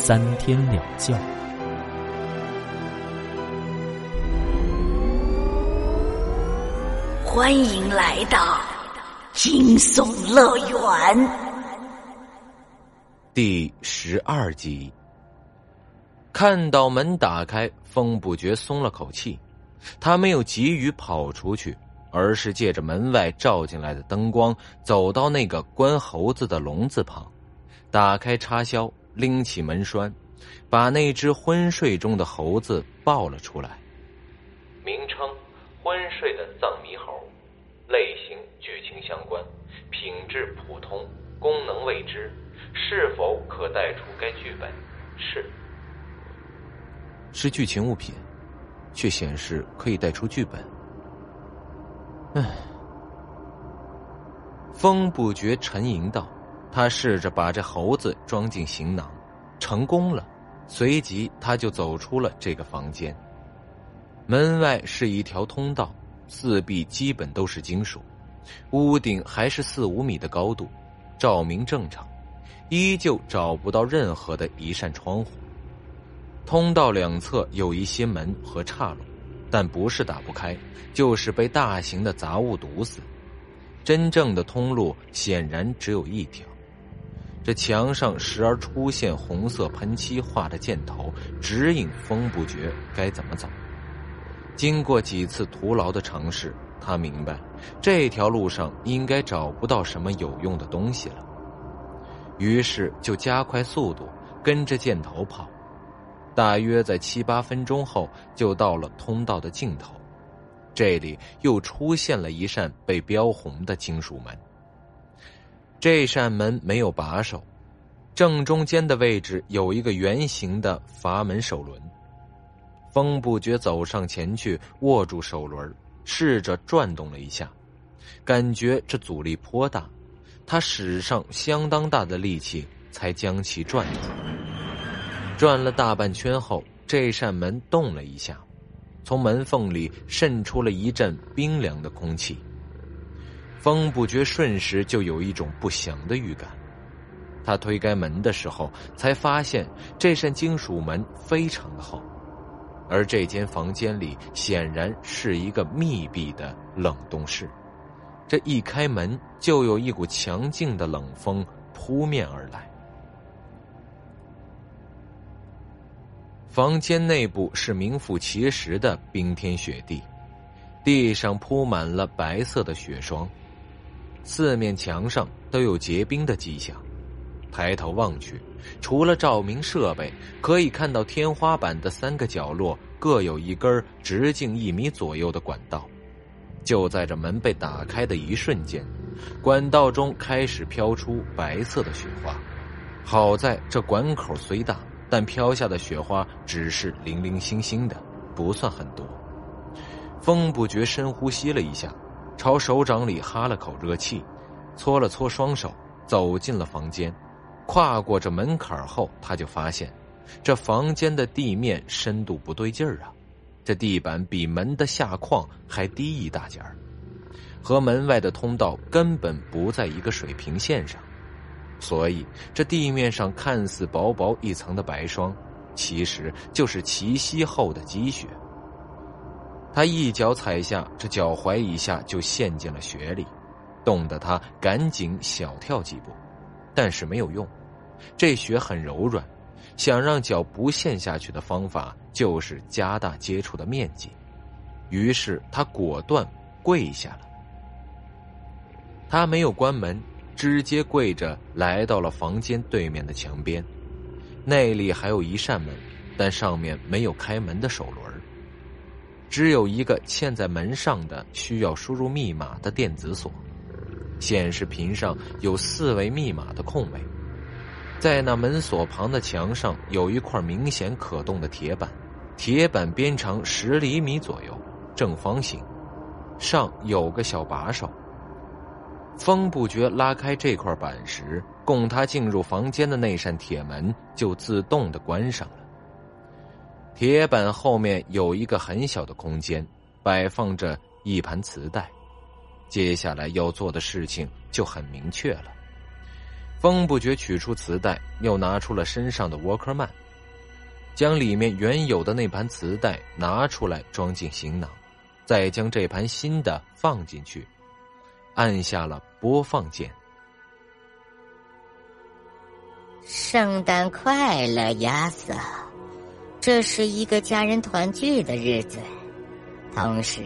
三天两觉。欢迎来到惊悚乐园第十二集。看到门打开，风不觉松了口气。他没有急于跑出去，而是借着门外照进来的灯光，走到那个关猴子的笼子旁，打开插销，拎起门栓，把那只昏睡中的猴子抱了出来。名称：昏睡的藏猕猴，类型：剧情相关，品质普通，功能未知，是否可带出该剧本？是，是剧情物品。却显示可以带出剧本。唉，风不觉沉吟道：“他试着把这猴子装进行囊，成功了。随即，他就走出了这个房间。门外是一条通道，四壁基本都是金属，屋顶还是四五米的高度，照明正常，依旧找不到任何的一扇窗户。”通道两侧有一些门和岔路，但不是打不开，就是被大型的杂物堵死。真正的通路显然只有一条。这墙上时而出现红色喷漆画的箭头，指引风不觉该怎么走。经过几次徒劳的尝试，他明白这条路上应该找不到什么有用的东西了。于是就加快速度，跟着箭头跑。大约在七八分钟后，就到了通道的尽头。这里又出现了一扇被标红的金属门。这扇门没有把手，正中间的位置有一个圆形的阀门手轮。风不觉走上前去，握住手轮，试着转动了一下，感觉这阻力颇大，他使上相当大的力气才将其转动。转了大半圈后，这扇门动了一下，从门缝里渗出了一阵冰凉的空气。风不觉瞬时就有一种不祥的预感。他推开门的时候，才发现这扇金属门非常的厚，而这间房间里显然是一个密闭的冷冻室。这一开门，就有一股强劲的冷风扑面而来。房间内部是名副其实的冰天雪地，地上铺满了白色的雪霜，四面墙上都有结冰的迹象。抬头望去，除了照明设备，可以看到天花板的三个角落各有一根直径一米左右的管道。就在这门被打开的一瞬间，管道中开始飘出白色的雪花。好在这管口虽大。但飘下的雪花只是零零星星的，不算很多。风不觉深呼吸了一下，朝手掌里哈了口热气，搓了搓双手，走进了房间。跨过这门槛后，他就发现，这房间的地面深度不对劲儿啊！这地板比门的下框还低一大截儿，和门外的通道根本不在一个水平线上。所以，这地面上看似薄薄一层的白霜，其实就是齐膝厚的积雪。他一脚踩下，这脚踝一下就陷进了雪里，冻得他赶紧小跳几步，但是没有用，这雪很柔软，想让脚不陷下去的方法就是加大接触的面积。于是他果断跪下了。他没有关门。直接跪着来到了房间对面的墙边，那里还有一扇门，但上面没有开门的手轮，只有一个嵌在门上的需要输入密码的电子锁，显示屏上有四位密码的空位。在那门锁旁的墙上有一块明显可动的铁板，铁板边长十厘米左右，正方形，上有个小把手。风不觉拉开这块板时，供他进入房间的那扇铁门就自动的关上了。铁板后面有一个很小的空间，摆放着一盘磁带。接下来要做的事情就很明确了。风不觉取出磁带，又拿出了身上的沃克曼，将里面原有的那盘磁带拿出来装进行囊，再将这盘新的放进去，按下了播放键。圣诞快乐，亚瑟！这是一个家人团聚的日子，同时，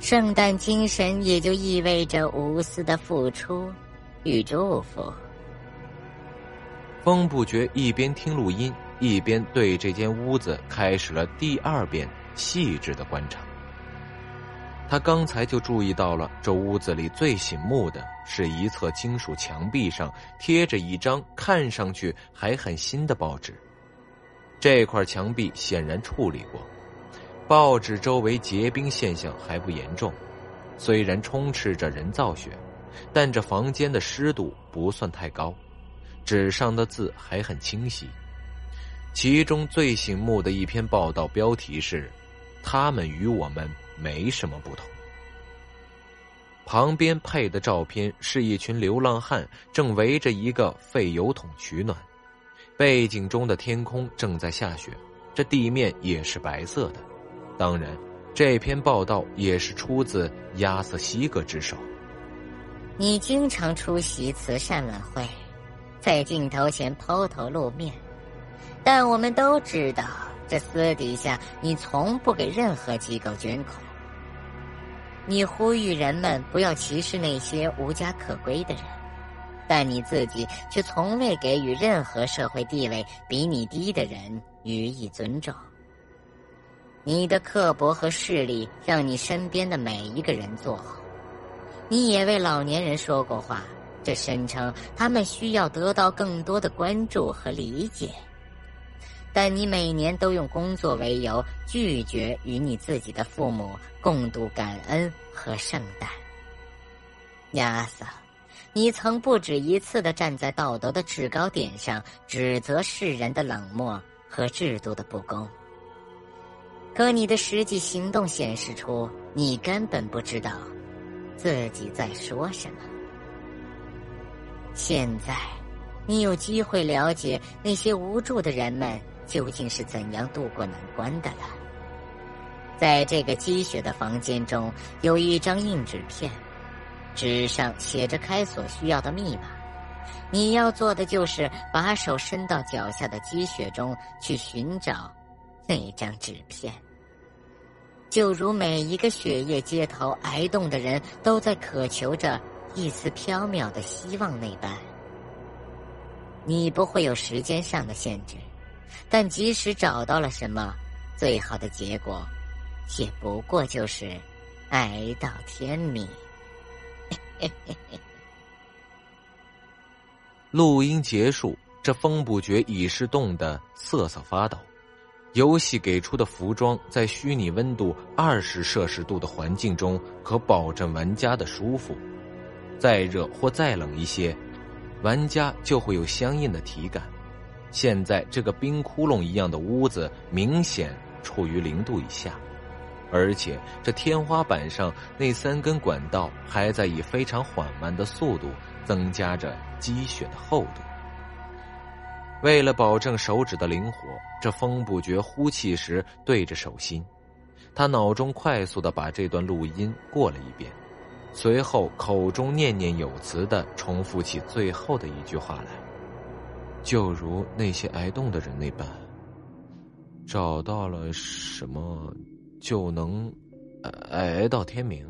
圣诞精神也就意味着无私的付出与祝福。风不觉一边听录音，一边对这间屋子开始了第二遍细致的观察。他刚才就注意到了，这屋子里最醒目的是一侧金属墙壁上贴着一张看上去还很新的报纸。这块墙壁显然处理过，报纸周围结冰现象还不严重，虽然充斥着人造雪，但这房间的湿度不算太高。纸上的字还很清晰，其中最醒目的一篇报道标题是：“他们与我们没什么不同。”旁边配的照片是一群流浪汉正围着一个废油桶取暖，背景中的天空正在下雪，这地面也是白色的。当然，这篇报道也是出自亚瑟西格之手。你经常出席慈善晚会。在镜头前抛头露面，但我们都知道，这私底下你从不给任何机构捐款。你呼吁人们不要歧视那些无家可归的人，但你自己却从未给予任何社会地位比你低的人予以尊重。你的刻薄和势力让你身边的每一个人作呕。你也为老年人说过话。这声称他们需要得到更多的关注和理解，但你每年都用工作为由拒绝与你自己的父母共度感恩和圣诞。亚瑟，你曾不止一次的站在道德的制高点上指责世人的冷漠和制度的不公，可你的实际行动显示出你根本不知道自己在说什么。现在，你有机会了解那些无助的人们究竟是怎样度过难关的了。在这个积雪的房间中，有一张硬纸片，纸上写着开锁需要的密码。你要做的就是把手伸到脚下的积雪中去寻找那张纸片。就如每一个雪夜街头挨冻的人都在渴求着。一丝缥缈的希望那般，你不会有时间上的限制，但即使找到了什么，最好的结果，也不过就是挨到天明。录音结束，这风不觉已是冻得瑟瑟发抖。游戏给出的服装，在虚拟温度二十摄氏度的环境中，可保证玩家的舒服。再热或再冷一些，玩家就会有相应的体感。现在这个冰窟窿一样的屋子明显处于零度以下，而且这天花板上那三根管道还在以非常缓慢的速度增加着积雪的厚度。为了保证手指的灵活，这风不觉呼气时对着手心，他脑中快速的把这段录音过了一遍。随后，口中念念有词的重复起最后的一句话来，就如那些挨冻的人那般。找到了什么，就能挨到天明。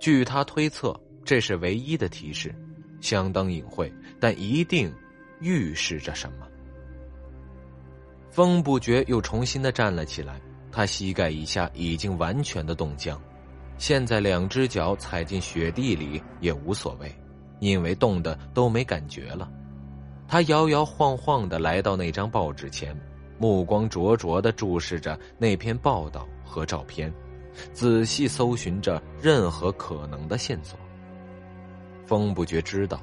据他推测，这是唯一的提示，相当隐晦，但一定预示着什么。风不觉又重新的站了起来，他膝盖以下已经完全的冻僵。现在两只脚踩进雪地里也无所谓，因为冻的都没感觉了。他摇摇晃晃的来到那张报纸前，目光灼灼的注视着那篇报道和照片，仔细搜寻着任何可能的线索。风不觉知道，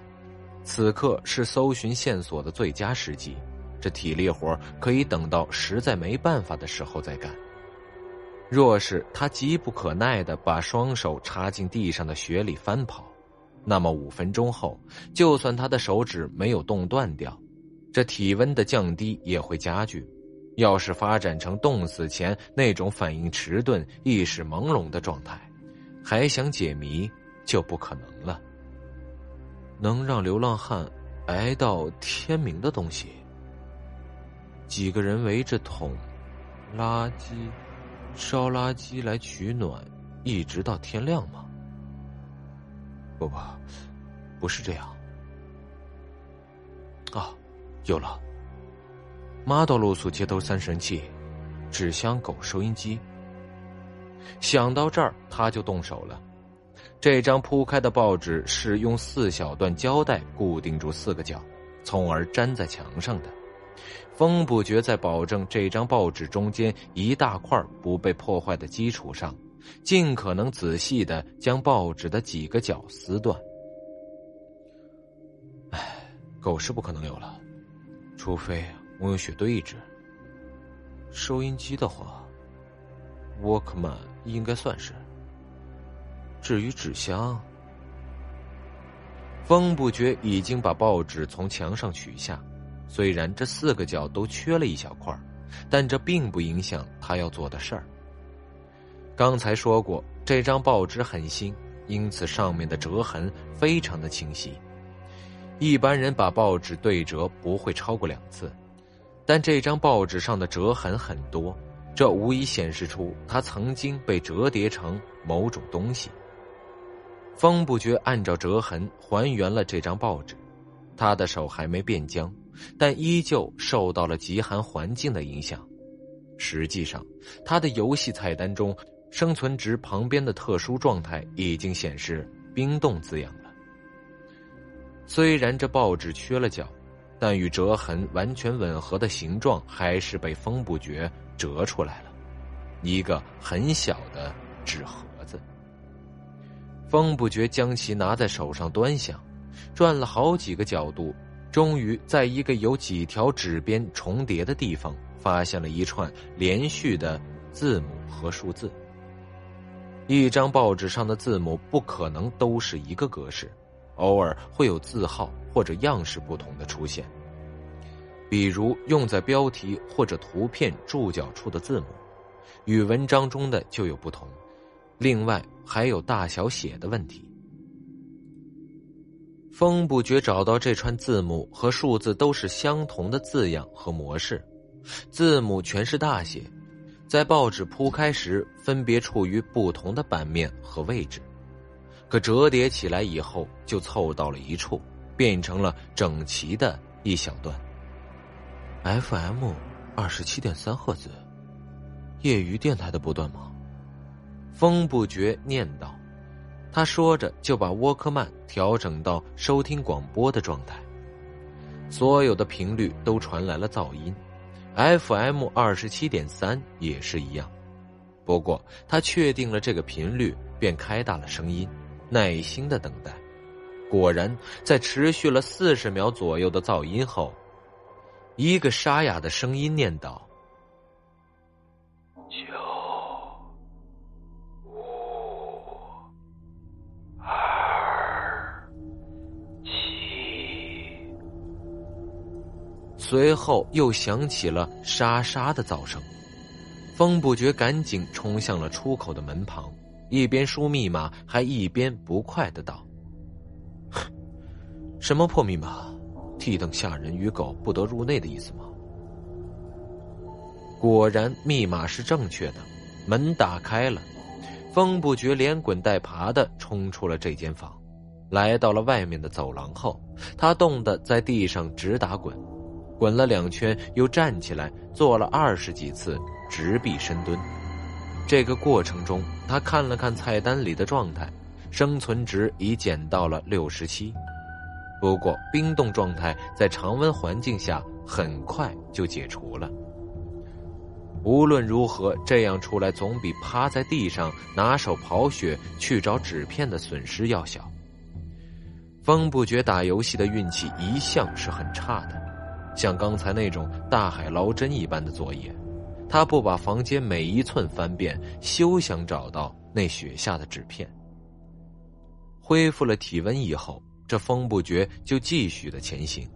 此刻是搜寻线索的最佳时机，这体力活可以等到实在没办法的时候再干。若是他急不可耐的把双手插进地上的雪里翻跑。那么五分钟后，就算他的手指没有冻断掉，这体温的降低也会加剧。要是发展成冻死前那种反应迟钝、意识朦胧的状态，还想解谜就不可能了。能让流浪汉挨到天明的东西，几个人围着桶、垃圾、烧垃圾来取暖，一直到天亮吗？不不，不是这样。啊，有了！马道露宿街头三神器，纸箱狗收音机。想到这儿，他就动手了。这张铺开的报纸是用四小段胶带固定住四个角，从而粘在墙上的。风不觉在保证这张报纸中间一大块不被破坏的基础上。尽可能仔细的将报纸的几个角撕断。唉，狗是不可能有了，除非我用雪堆一只。收音机的话，沃克曼应该算是。至于纸箱，风不觉已经把报纸从墙上取下，虽然这四个角都缺了一小块，但这并不影响他要做的事儿。刚才说过，这张报纸很新，因此上面的折痕非常的清晰。一般人把报纸对折不会超过两次，但这张报纸上的折痕很多，这无疑显示出它曾经被折叠成某种东西。风不觉按照折痕还原了这张报纸，他的手还没变僵，但依旧受到了极寒环境的影响。实际上，他的游戏菜单中。生存值旁边的特殊状态已经显示冰冻字样了。虽然这报纸缺了角，但与折痕完全吻合的形状还是被风不觉折出来了，一个很小的纸盒子。风不觉将其拿在手上端详，转了好几个角度，终于在一个有几条纸边重叠的地方，发现了一串连续的字母和数字。一张报纸上的字母不可能都是一个格式，偶尔会有字号或者样式不同的出现。比如用在标题或者图片注脚处的字母，与文章中的就有不同。另外还有大小写的问题。风不觉找到这串字母和数字都是相同的字样和模式，字母全是大写。在报纸铺开时，分别处于不同的版面和位置，可折叠起来以后就凑到了一处，变成了整齐的一小段。FM 二十七点三赫兹，业余电台的波段吗？风不觉念道。他说着就把沃克曼调整到收听广播的状态，所有的频率都传来了噪音。FM 二十七点三也是一样，不过他确定了这个频率，便开大了声音，耐心的等待。果然，在持续了四十秒左右的噪音后，一个沙哑的声音念道。随后又响起了沙沙的噪声，风不觉赶紧冲向了出口的门旁，一边输密码，还一边不快的道：“什么破密码？替等下人与狗不得入内的意思吗？”果然，密码是正确的，门打开了，风不觉连滚带爬的冲出了这间房，来到了外面的走廊后，他冻得在地上直打滚。滚了两圈，又站起来做了二十几次直臂深蹲。这个过程中，他看了看菜单里的状态，生存值已减到了六十七。不过冰冻状态在常温环境下很快就解除了。无论如何，这样出来总比趴在地上拿手刨雪去找纸片的损失要小。风不觉打游戏的运气一向是很差的，像刚才那种大海捞针一般的作业，他不把房间每一寸翻遍，休想找到那雪下的纸片。恢复了体温以后，这风不觉就继续的前行。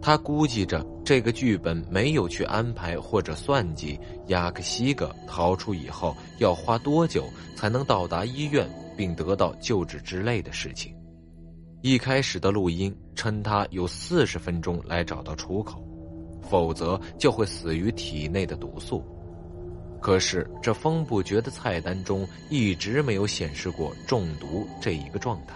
他估计着这个剧本没有去安排或者算计雅克西格逃出以后要花多久才能到达医院并得到救治之类的事情。一开始的录音称他有四十分钟来找到出口，否则就会死于体内的毒素。可是这风不绝的菜单中一直没有显示过中毒这一个状态。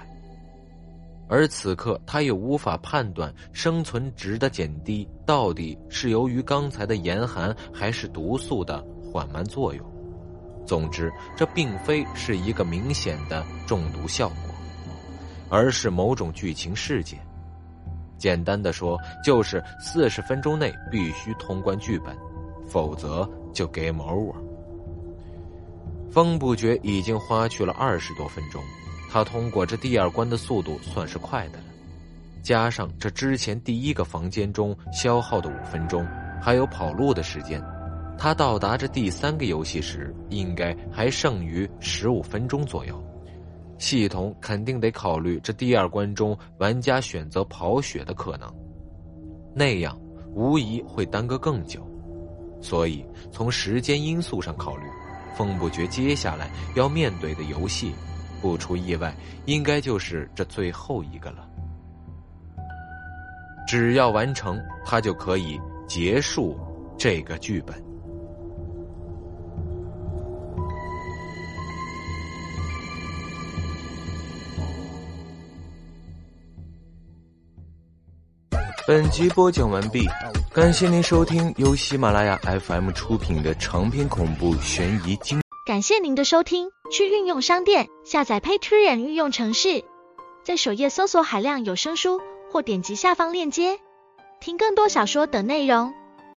而此刻，他又无法判断生存值的减低到底是由于刚才的严寒，还是毒素的缓慢作用。总之，这并非是一个明显的中毒效果，而是某种剧情事件。简单的说，就是四十分钟内必须通关剧本，否则就 game over。风不觉已经花去了二十多分钟。他通过这第二关的速度算是快的了，加上这之前第一个房间中消耗的五分钟，还有跑路的时间，他到达这第三个游戏时，应该还剩余十五分钟左右。系统肯定得考虑这第二关中玩家选择跑血的可能，那样无疑会耽搁更久。所以从时间因素上考虑，风不觉接下来要面对的游戏。不出意外，应该就是这最后一个了。只要完成，他就可以结束这个剧本。本集播讲完毕，感谢您收听由喜马拉雅 FM 出品的长篇恐怖悬疑惊。感谢您的收听，去运用商店下载 Patreon 运用城市，在首页搜索海量有声书，或点击下方链接听更多小说等内容。